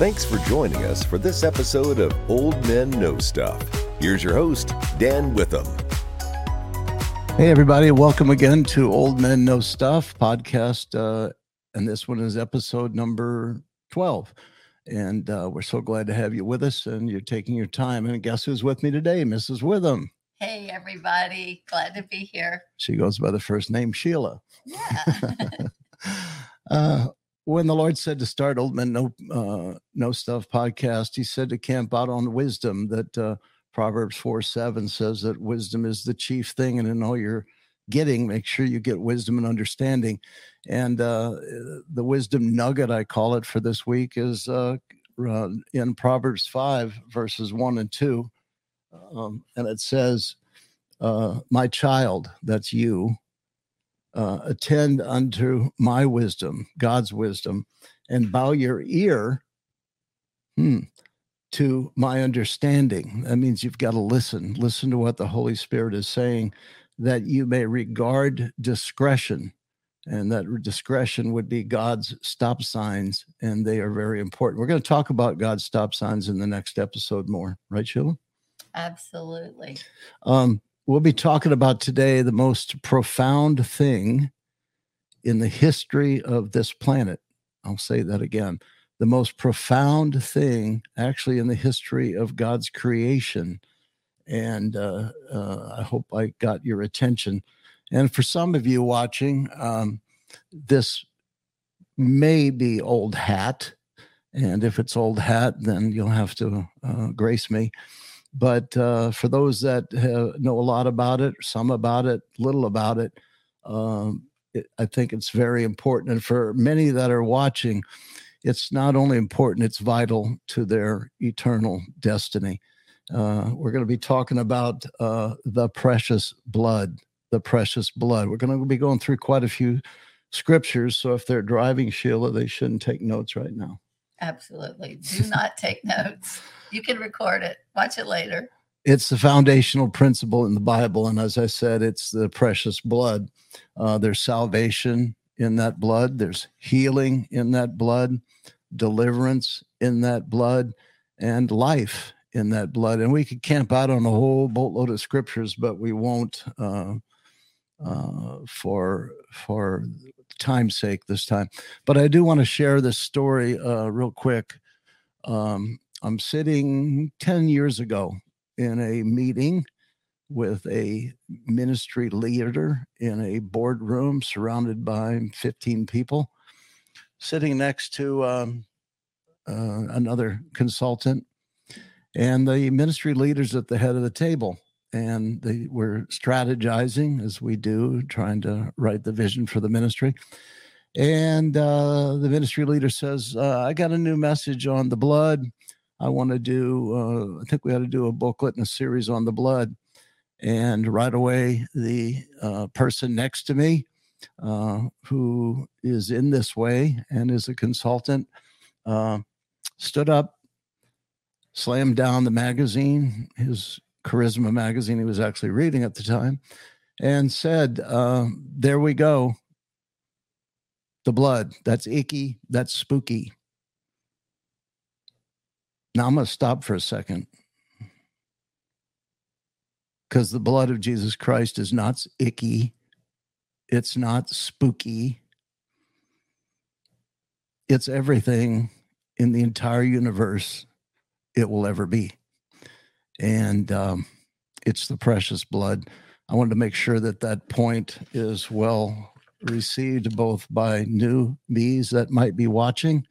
Thanks for joining us for this episode of Old Men Know Stuff. Here's your host, Dan Witham. Hey, everybody. Welcome again to Old Men Know Stuff podcast. Uh, and this one is episode number 12. And uh, we're so glad to have you with us and you're taking your time. And guess who's with me today? Mrs. Witham. Hey, everybody. Glad to be here. She goes by the first name, Sheila. Yeah. uh, when the Lord said to start Old Men Know, uh, know Stuff podcast, he said to camp out on wisdom that uh, Proverbs 4 7 says that wisdom is the chief thing. And in all you're getting, make sure you get wisdom and understanding. And uh, the wisdom nugget, I call it for this week, is uh, in Proverbs 5, verses 1 and 2. Um, and it says, uh, My child, that's you, uh, attend unto my wisdom, God's wisdom, and bow your ear hmm, to my understanding. That means you've got to listen, listen to what the Holy Spirit is saying, that you may regard discretion. And that discretion would be God's stop signs, and they are very important. We're going to talk about God's stop signs in the next episode more, right, Sheila? Absolutely. Um, we'll be talking about today the most profound thing in the history of this planet. I'll say that again. The most profound thing, actually, in the history of God's creation. And uh, uh, I hope I got your attention. And for some of you watching, um, this may be old hat. And if it's old hat, then you'll have to uh, grace me. But uh, for those that have, know a lot about it, some about it, little about it, um, it, I think it's very important. And for many that are watching, it's not only important, it's vital to their eternal destiny. Uh, we're going to be talking about uh, the precious blood, the precious blood. We're going to be going through quite a few scriptures. So if they're driving, Sheila, they shouldn't take notes right now. Absolutely. Do not take notes. You can record it, watch it later. It's the foundational principle in the Bible. And as I said, it's the precious blood. Uh, there's salvation in that blood, there's healing in that blood, deliverance in that blood, and life in that blood. And we could camp out on a whole boatload of scriptures, but we won't uh, uh, for for time's sake this time. But I do want to share this story uh, real quick. Um, I'm sitting 10 years ago in a meeting with a ministry leader in a boardroom surrounded by 15 people, sitting next to um, uh, another consultant. And the ministry leader's at the head of the table and they were strategizing as we do, trying to write the vision for the ministry. And uh, the ministry leader says, uh, I got a new message on the blood. I want to do, uh, I think we ought to do a booklet and a series on the blood. And right away, the uh, person next to me, uh, who is in this way and is a consultant, uh, stood up, slammed down the magazine, his Charisma magazine he was actually reading at the time, and said, uh, There we go. The blood. That's icky. That's spooky. Now I'm going to stop for a second because the blood of Jesus Christ is not icky, it's not spooky, it's everything in the entire universe it will ever be and um, it's the precious blood. I wanted to make sure that that point is well received both by newbies that might be watching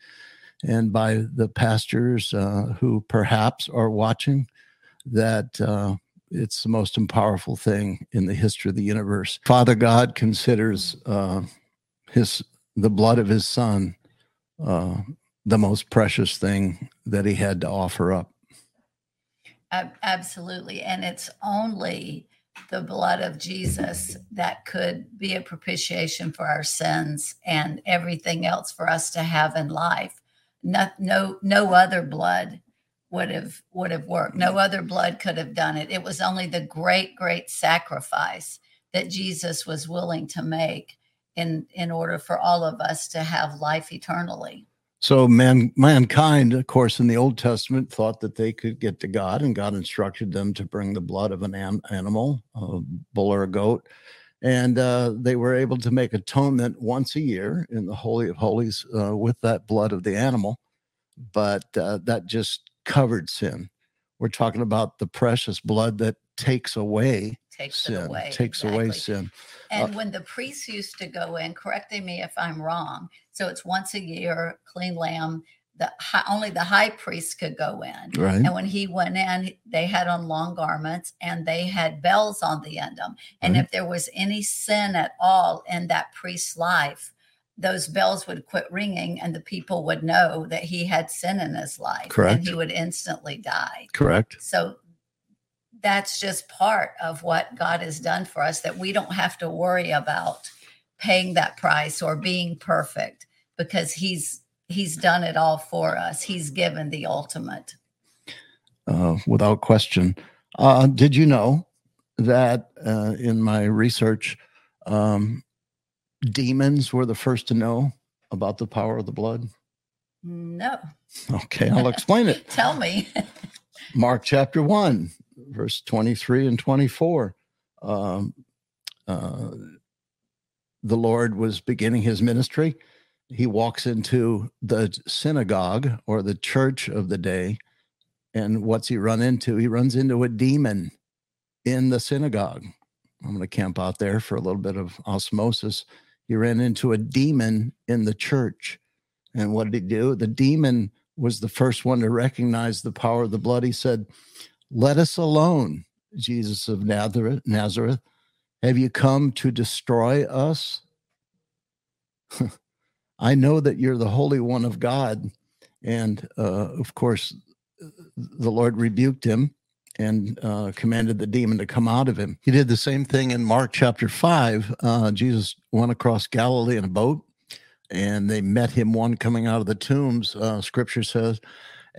and by the pastors uh, who perhaps are watching that uh, it's the most powerful thing in the history of the universe. Father God considers uh, his the blood of his son uh, the most precious thing that he had to offer up. Absolutely. And it's only the blood of Jesus that could be a propitiation for our sins and everything else for us to have in life. No, no, no other blood would have would have worked. No other blood could have done it. It was only the great, great sacrifice that Jesus was willing to make in in order for all of us to have life eternally. So man, mankind, of course, in the Old Testament, thought that they could get to God, and God instructed them to bring the blood of an animal, a bull or a goat, and uh, they were able to make atonement once a year in the Holy of Holies uh, with that blood of the animal. But uh, that just covered sin. We're talking about the precious blood that takes away Takes sin, it away. takes away sin. And when the priests used to go in, correcting me if I'm wrong, so it's once a year, clean lamb. The hi- only the high priest could go in. Right. And when he went in, they had on long garments and they had bells on the end of them. And Mhm. if there was any sin at all in that priest's life, those bells would quit ringing and the people would know that he had sin in his life. Correct. And he would instantly die. Correct. So that's just part of what God has done for us that we don't have to worry about paying that price or being perfect because he's he's done it all for us. He's given the ultimate. uh, without question. Uh, did you know that uh, in my research, um, demons were the first to know about the power of the blood? No. Okay, I'll explain it. Tell me. Mark chapter 1, verse 23 and 24. Um, uh, the Lord was beginning his ministry. He walks into the synagogue or the church of the day. And what's he run into? He runs into a demon in the synagogue. I'm going to camp out there for a little bit of osmosis. He ran into a demon in the church. And what did he do? The demon was the first one to recognize the power of the blood. He said, Let us alone, Jesus of Nazareth. Nazareth. Have you come to destroy us? I know that you're the Holy One of God. And uh, of course, the Lord rebuked him and uh, commanded the demon to come out of him. He did the same thing in Mark chapter 5. Uh, Jesus went across Galilee in a boat and they met him one coming out of the tombs, uh, scripture says.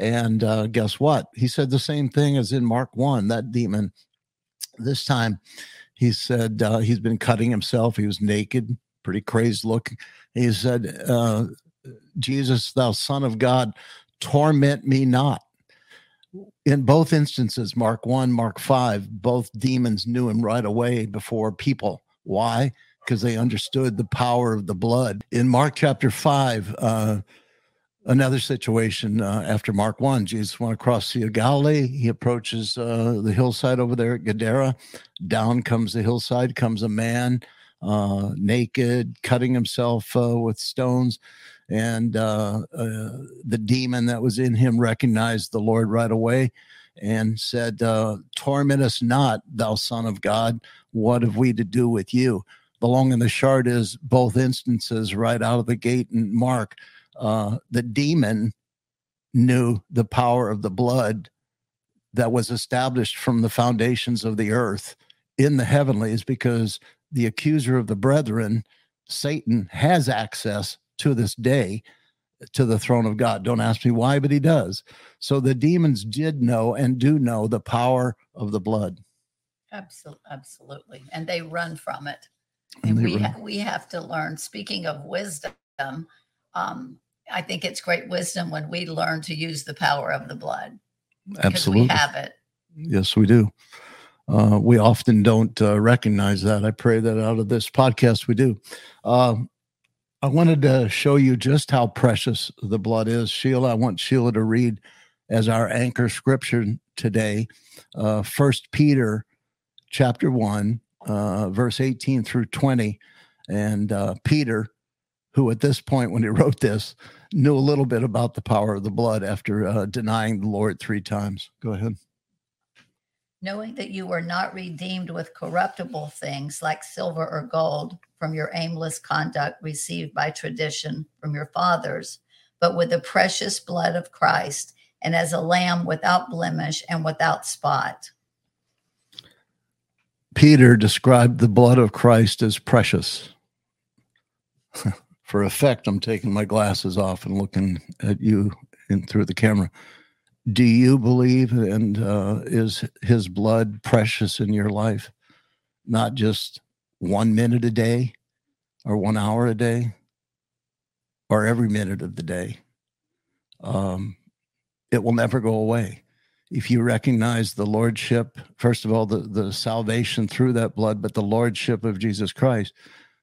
And uh, guess what? He said the same thing as in Mark 1, that demon. This time he said uh, he's been cutting himself. He was naked, pretty crazed looking. He said, uh, Jesus, thou son of God, torment me not. In both instances, Mark 1, Mark 5, both demons knew him right away before people. Why? Because they understood the power of the blood. In Mark chapter 5, uh, another situation uh, after Mark 1, Jesus went across the Galilee. He approaches uh, the hillside over there at Gadara. Down comes the hillside, comes a man uh, naked, cutting himself uh, with stones. And uh, uh, the demon that was in him recognized the Lord right away and said, Torment us not, thou son of God. What have we to do with you? The long and the short is both instances right out of the gate in Mark. Uh, the demon knew the power of the blood that was established from the foundations of the earth in the heavenlies because the accuser of the brethren, Satan, has access to this day to the throne of God. Don't ask me why, but he does. So the demons did know and do know the power of the blood. Absolutely, absolutely. And they run from it. And And we ha- we have to learn. Speaking of wisdom, um, I think it's great wisdom when we learn to use the power of the blood Absolutely. we have it. Yes, we do. Uh, we often don't uh, recognize that. I pray that out of this podcast we do. Um, I wanted to show you just how precious the blood is. Sheila, I want Sheila to read as our anchor scripture today, uh, First Peter chapter one, uh, verse eighteen through twenty. And uh, Peter, who at this point when he wrote this knew a little bit about the power of the blood after uh, denying the Lord three times. Go ahead. knowing that you were not redeemed with corruptible things like silver or gold from your aimless conduct received by tradition from your fathers, but with the precious blood of Christ, and as a lamb without blemish and without spot. Peter described the blood of Christ as precious. For effect, I'm taking my glasses off and looking at you in through the camera. Do you believe and uh, is his blood precious in your life? Not just one minute a day, or one hour a day or every minute of the day, um, it will never go away. If you recognize the lordship, first of all, the, the salvation through that blood, but the lordship of Jesus Christ,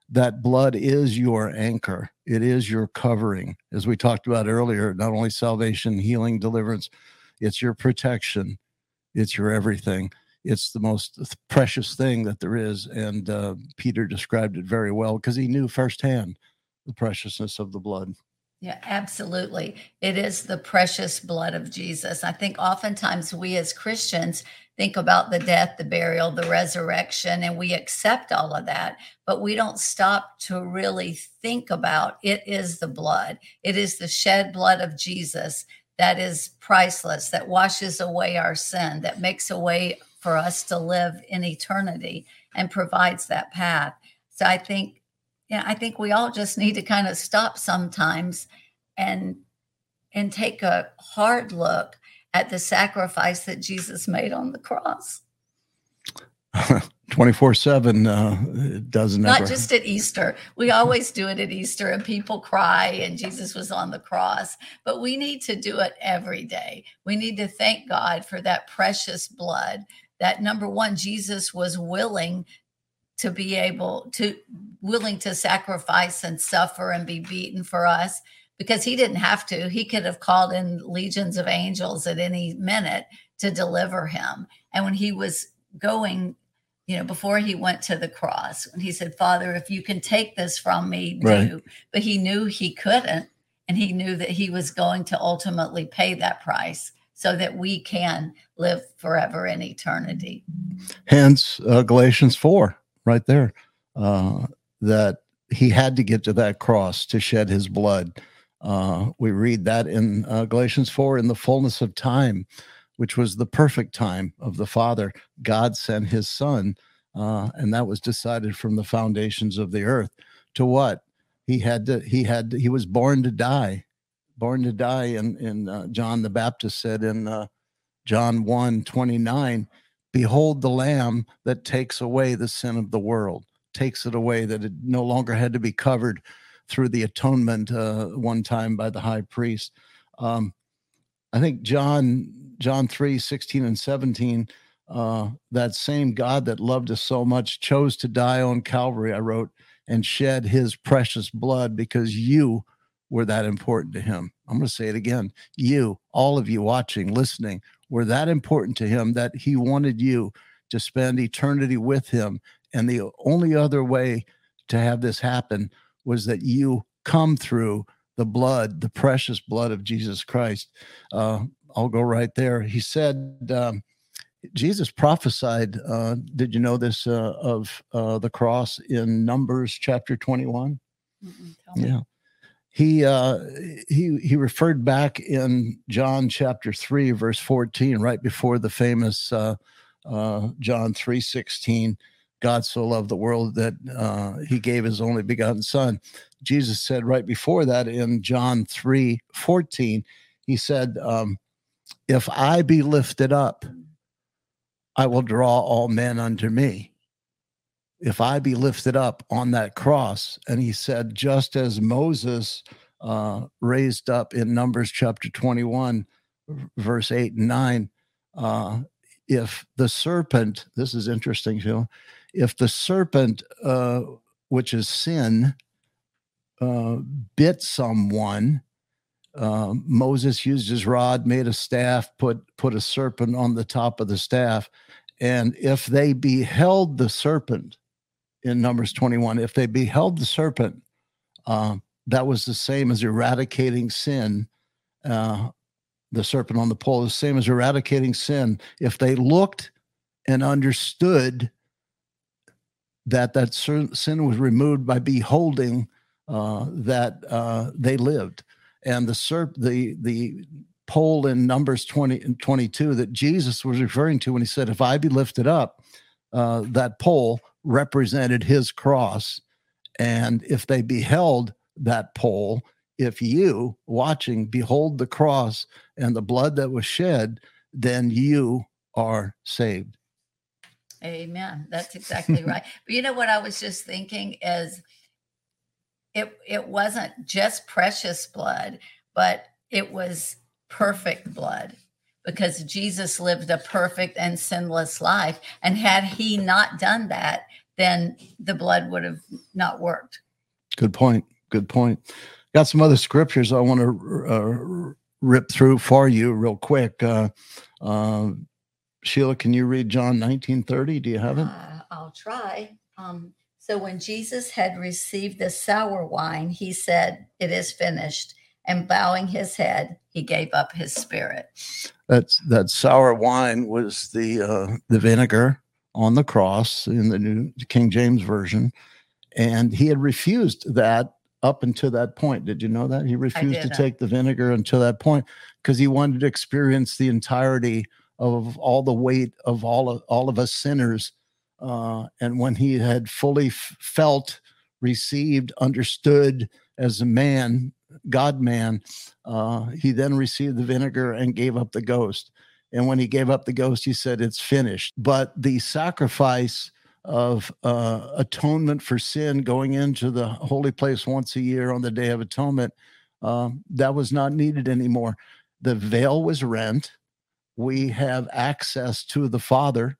that blood is your anchor. It is your covering. As we talked about earlier, not only salvation, healing, deliverance, it's your protection, it's your everything. It's the most precious thing that there is. And uh, Peter described it very well because he knew firsthand the preciousness of the blood. Yeah, absolutely. It is the precious blood of Jesus. I think oftentimes we as Christians think about the death, the burial, the resurrection, and we accept all of that, but we don't stop to really think about it is the blood. It is the shed blood of Jesus that is priceless, that washes away our sin, that makes a way for us to live in eternity and provides that path. So I think yeah, I think we all just need to kind of stop sometimes and and take a hard look at the sacrifice that Jesus made on the cross. 24 7 uh, doesn't not ever... just at easter we always do it at easter and people cry and jesus was on the cross but we need to do it every day we need to thank god for that precious blood that number one jesus was willing to be able to willing to sacrifice and suffer and be beaten for us because he didn't have to. He could have called in legions of angels at any minute to deliver him. And when he was going, you know, before he went to the cross, when he said, Father, if you can take this from me, do. But he knew he couldn't. And he knew that he was going to ultimately pay that price so that we can live forever in eternity. Hence, uh, Galatians 4 right there uh, that he had to get to that cross to shed his blood. Uh, we read that in uh, Galatians 4 in the fullness of time, which was the perfect time of the Father. God sent his Son, uh, and that was decided from the foundations of the earth. To what? He had to, he had, to, he was born to die, born to die. And, and uh, John the Baptist said in uh, John 1 29, Behold the Lamb that takes away the sin of the world, takes it away, that it no longer had to be covered through the atonement uh, one time by the high priest. Um, I think John John 3, 16 and 17, uh, that same God that loved us so much chose to die on Calvary, I wrote, and shed his precious blood because you were that important to him. I'm going to say it again. You, all of you watching, listening, were that important to him that he wanted you to spend eternity with him. And the only other way to have this happen was that you come through the blood, the precious blood of Jesus Christ. Uh, I'll go right there. He said, um, Jesus prophesied, uh, did you know this, uh, of uh, the cross in Numbers chapter 21? Yeah he uh, he he referred back in John chapter three, verse fourteen, right before the famous uh, uh, John three sixteen. God so loved the world that uh, he gave his only begotten Son. Jesus said right before that in John three fourteen, he said, um, "If I be lifted up, I will draw all men unto me." If I be lifted up on that cross. And he said, just as Moses uh, raised up in Numbers chapter 21, verse 8 and 9, uh, if the serpent, this is interesting, Phil, if the serpent, uh, which is sin, uh, bit someone, uh, Moses used his rod, made a staff, put put a serpent on the top of the staff, and if they beheld the serpent, in Numbers 21. If they beheld the serpent, uh, that was the same as eradicating sin. Uh, the serpent on the pole the same as eradicating sin. If they looked and understood that that sin was removed by beholding uh, that uh, they lived, and the serp the the pole in Numbers 20 and 22 that Jesus was referring to when he said, "If I be lifted up," uh, that pole represented his cross. And if they beheld that pole, if you watching behold the cross and the blood that was shed, then you are saved. Amen. That's exactly right. But you know what I was just thinking is it it wasn't just precious blood, but it was perfect blood because Jesus lived a perfect and sinless life. And had he not done that, then the blood would have not worked. Good point. Good point. Got some other scriptures I want to uh, rip through for you real quick. Uh, uh, Sheila, can you read John 1930? Do you have it? Uh, I'll try. Um, so when Jesus had received the sour wine, he said, It is finished. And bowing his head, he gave up his spirit. That's that sour wine was the uh, the vinegar on the cross in the New King James version, and he had refused that up until that point. Did you know that? He refused to take the vinegar until that point because he wanted to experience the entirety of all the weight of all of all of us sinners uh, and when he had fully f- felt, received, understood as a man, God man, uh, he then received the vinegar and gave up the ghost. And when he gave up the ghost, he said, It's finished. But the sacrifice of uh, atonement for sin going into the holy place once a year on the Day of Atonement, um, that was not needed anymore. The veil was rent. We have access to the Father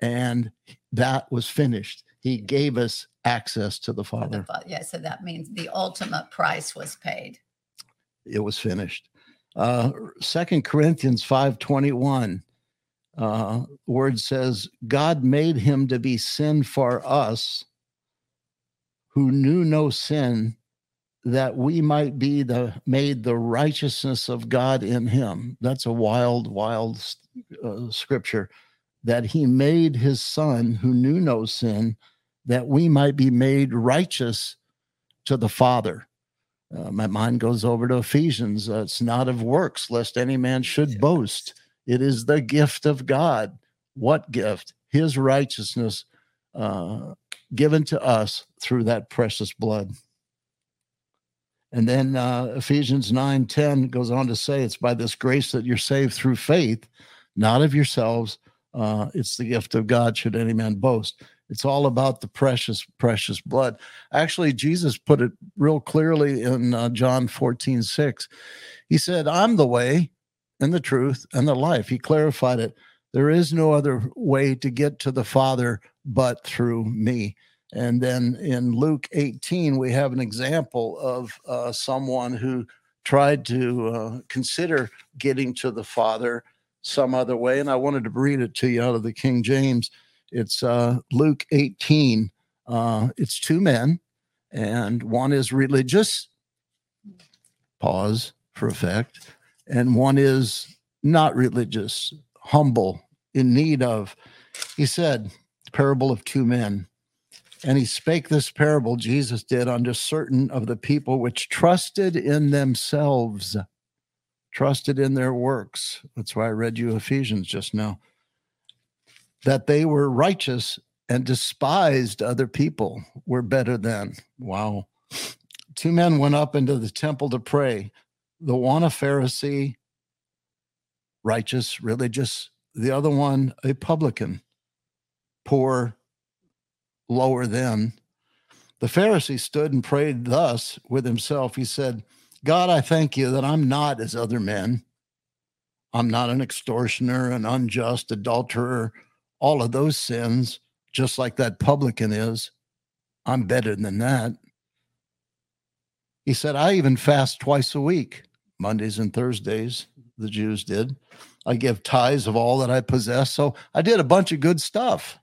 and that was finished. He gave us access to the Father. The, yeah, so that means the ultimate price was paid. It was finished. Uh, Second Corinthians five twenty one. Uh, word says, God made him to be sin for us who knew no sin, that we might be the made the righteousness of God in him. That's a wild, wild uh, scripture that he made his son who knew no sin that we might be made righteous to the Father. Uh, my mind goes over to Ephesians. Uh, it's not of works, lest any man should yes. boast. It is the gift of God. What gift? His righteousness uh, given to us through that precious blood. And then uh, Ephesians 9 10 goes on to say, It's by this grace that you're saved through faith, not of yourselves uh, it's the gift of God, should any man boast. It's all about the precious, precious blood. Actually, Jesus put it real clearly in uh, John 14, 6. He said, I'm the way and the truth and the life. He clarified it. There is no other way to get to the Father but through me. And then in Luke 18, we have an example of uh, someone who tried to uh, consider getting to the Father some other way. And I wanted to read it to you out of the King James. It's uh, Luke 18. Uh, it's two men, and one is religious, pause for effect, and one is not religious, humble, in need of. He said, Parable of two men. And he spake this parable, Jesus did, unto certain of the people which trusted in themselves trusted in their works. That's why I read you Ephesians just now. That they were righteous and despised other people were better than. Wow. Two men went up into the temple to pray. The one a Pharisee, righteous, religious, the other one a publican, poor, lower than. The Pharisee stood and prayed thus with himself. He said, God, I thank you that I'm not as other men. I'm not an extortioner, an unjust adulterer, all of those sins, just like that publican is. I'm better than that. He said, I even fast twice a week, Mondays and Thursdays, the Jews did. I give tithes of all that I possess. So I did a bunch of good stuff.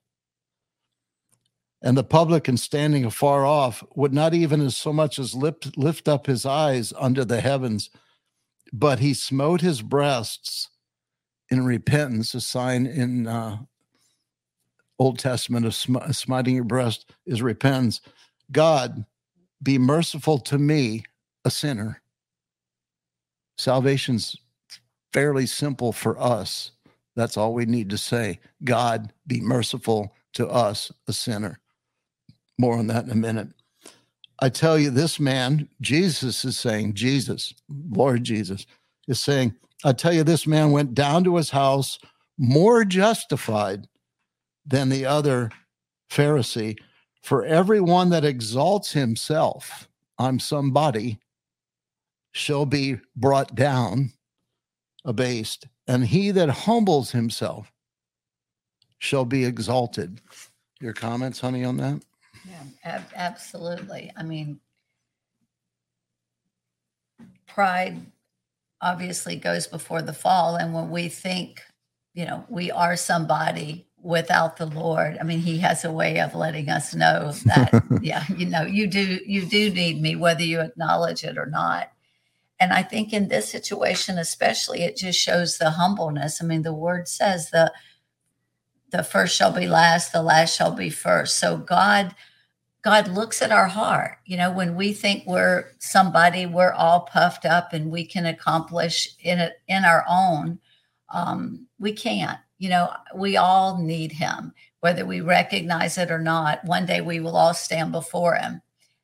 And the publican standing afar off would not even as so much as lift, lift up his eyes unto the heavens, but he smote his breasts in repentance, a sign in uh, Old Testament of sm- smiting your breast is repentance. God, be merciful to me, a sinner. Salvation's fairly simple for us. That's all we need to say. God, be merciful to us, a sinner. More on that in a minute. I tell you, this man, Jesus is saying, Jesus, Lord Jesus, is saying, I tell you, this man went down to his house more justified than the other Pharisee. For everyone that exalts himself I'm somebody shall be brought down, abased, and he that humbles himself shall be exalted. Your comments, honey, on that? Yeah, ab- absolutely. I mean, pride obviously goes before the fall. And when we think, you know, we are somebody without the Lord, I mean, He has a way of letting us know that, yeah, you know, you do, you do need me, whether you acknowledge it or not. And I think in this situation, especially, it just shows the humbleness. I mean, the word says the the first shall be last, the last shall be first. So God God looks at our heart. You know, when we think we're somebody, we're all puffed up and we can accomplish in it in our own. Um, we can't. You know, we all need Him, whether we recognize it or not. One day we will all stand before Him,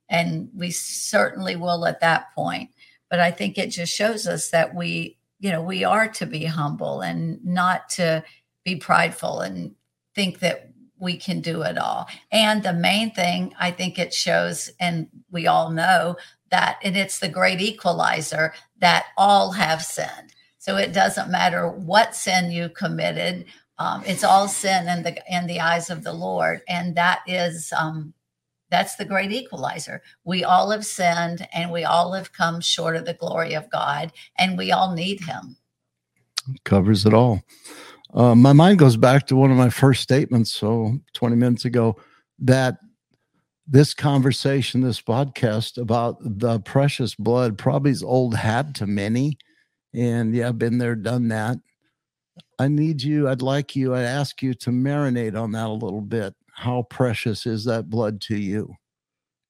and we certainly will at that point. But I think it just shows us that we, you know, we are to be humble and not to be prideful and think that we can do it all. And the main thing I think it shows, and we all know that, and it's the great equalizer that all have sinned. So it doesn't matter what sin you committed. Um, it's all sin in the in the eyes of the Lord, and that is um, that's the great equalizer. We all have sinned, and we all have come short of the glory of God, and we all need Him. Covers it all. Uh, my mind goes back to one of my first statements, so 20 minutes ago, that this conversation, this podcast about the precious blood probably is old hat to many. And yeah, I've been there, done that. I need you, I'd like you, I'd ask you to marinate on that a little bit. How precious is that blood to you?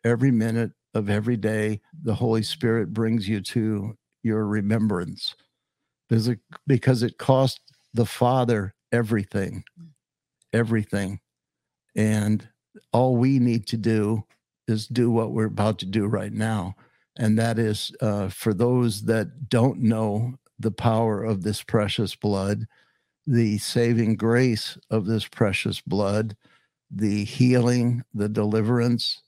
Every minute of every day, the Holy Spirit brings you to your remembrance. Because it cost the Father everything, everything. And all we need to do is do what we're about to do right now. And that is uh, for those that don't know the power of this precious blood, the saving grace of this precious blood, the healing, the deliverance,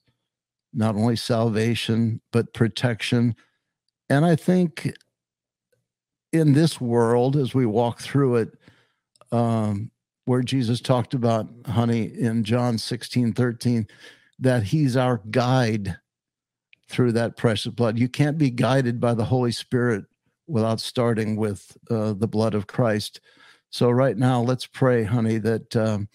not only salvation, but protection. And I think in this world, as we walk through it, um, where Jesus talked about, honey, in John 16, 13, that he's our guide through that precious blood. You can't be guided by the Holy Spirit without starting with uh, the blood of Christ. So, right now, let's pray, honey, that um,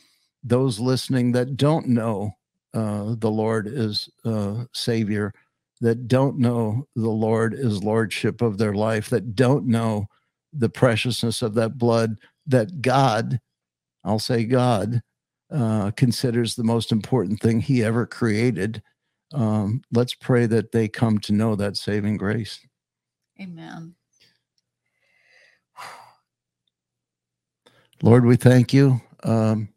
those listening that don't know uh, the Lord is uh, Savior, that don't know the Lord is Lordship of their life, that don't know the preciousness of that blood that God, I'll say God, uh, considers the most important thing he ever created. Um, let's pray that they come to know that saving grace. Amen. Lord, we thank you um,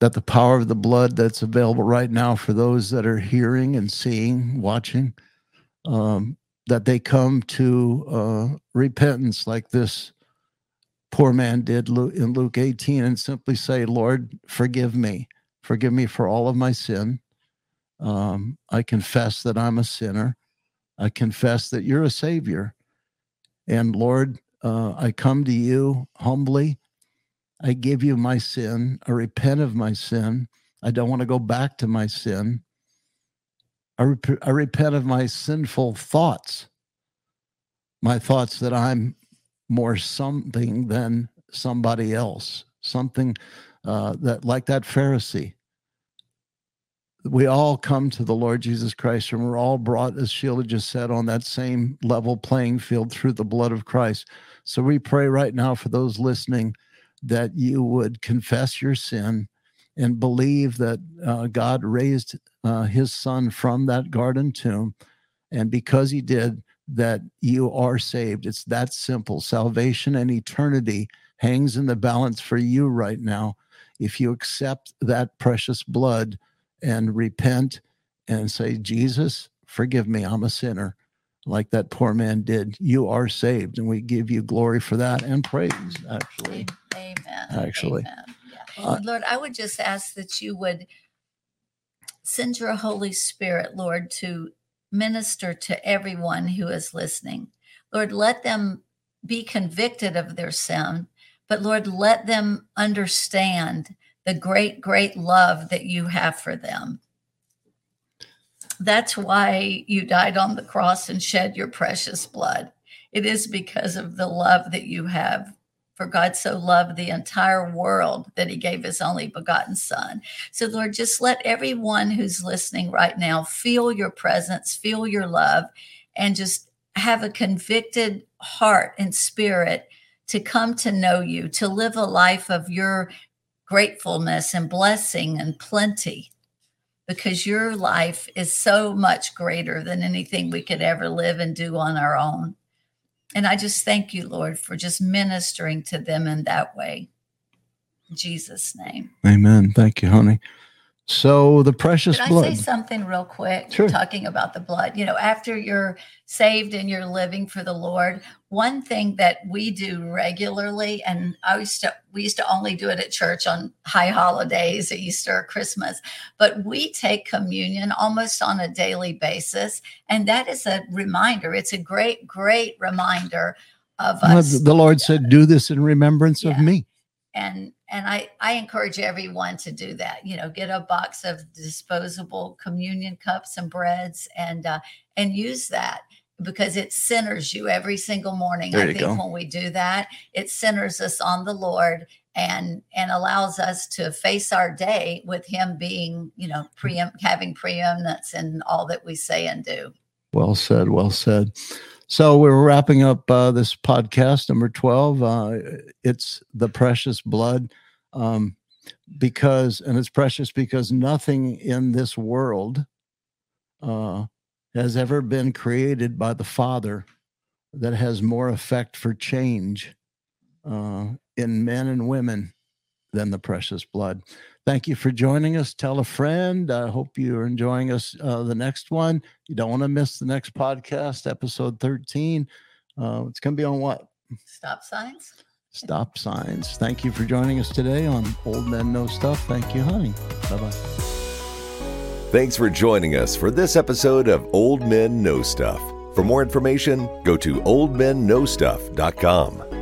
that the power of the blood that's available right now for those that are hearing and seeing, watching, um, that they come to uh, repentance like this poor man did in Luke 18 and simply say, Lord, forgive me. Forgive me for all of my sin. Um, I confess that I'm a sinner. I confess that you're a savior. And Lord, uh, I come to you humbly. I give you my sin. I repent of my sin. I don't want to go back to my sin. I, rep- I repent of my sinful thoughts, my thoughts that I'm more something than somebody else, something uh, that, like that Pharisee. We all come to the Lord Jesus Christ and we're all brought, as Sheila just said, on that same level playing field through the blood of Christ. So we pray right now for those listening that you would confess your sin and believe that uh, God raised uh, his son from that garden tomb. And because he did, that you are saved. It's that simple. Salvation and eternity hangs in the balance for you right now. If you accept that precious blood and repent and say, Jesus, forgive me, I'm a sinner, like that poor man did, you are saved. And we give you glory for that and praise, actually. Amen. Actually. Amen. Yeah. Uh, Lord, I would just ask that you would send your Holy Spirit, Lord, to minister to everyone who is listening. Lord, let them be convicted of their sin, but Lord, let them understand the great, great love that you have for them. That's why you died on the cross and shed your precious blood. It is because of the love that you have. For God so loved the entire world that he gave his only begotten Son. So, Lord, just let everyone who's listening right now feel your presence, feel your love, and just have a convicted heart and spirit to come to know you, to live a life of your gratefulness and blessing and plenty because your life is so much greater than anything we could ever live and do on our own. And I just thank you, Lord, for just ministering to them in that way. In Jesus' name. Amen. Thank you, honey. So the precious Can blood. I say something real quick? Sure. Talking about the blood. You know, after you're saved and you're living for the Lord, one thing that we do regularly, and I used to we used to only do it at church on high holidays, Easter, Christmas, but we take communion almost on a daily basis. And that is a reminder. It's a great, great reminder of Well, us. the Lord said, Do this in remembrance of me. And and I, I encourage everyone to do that you know get a box of disposable communion cups and breads and uh, and use that because it centers you every single morning There i think go. when we do that it centers us on the lord and and allows us to face our day with him being you know preem- having preeminence in all that we say and do Well said. Well said. So we're wrapping up uh, this podcast number 12. Uh, it's the precious blood um, because, and it's precious because nothing in this world uh, has ever been created by the Father that has more effect for change uh, in men and women than the precious blood. Thank you for joining us. Tell a friend. I hope you're enjoying us uh, the next one. You don't want to miss the next podcast, episode 13. Uh, it's going to be on what? stop signs Stop signs. Thank you for joining us today on Old Men Know Stuff. Thank you, honey. Bye bye. Thanks for joining us for this episode of Old Men Know Stuff. For more information, go to oldmenknowstuff.com.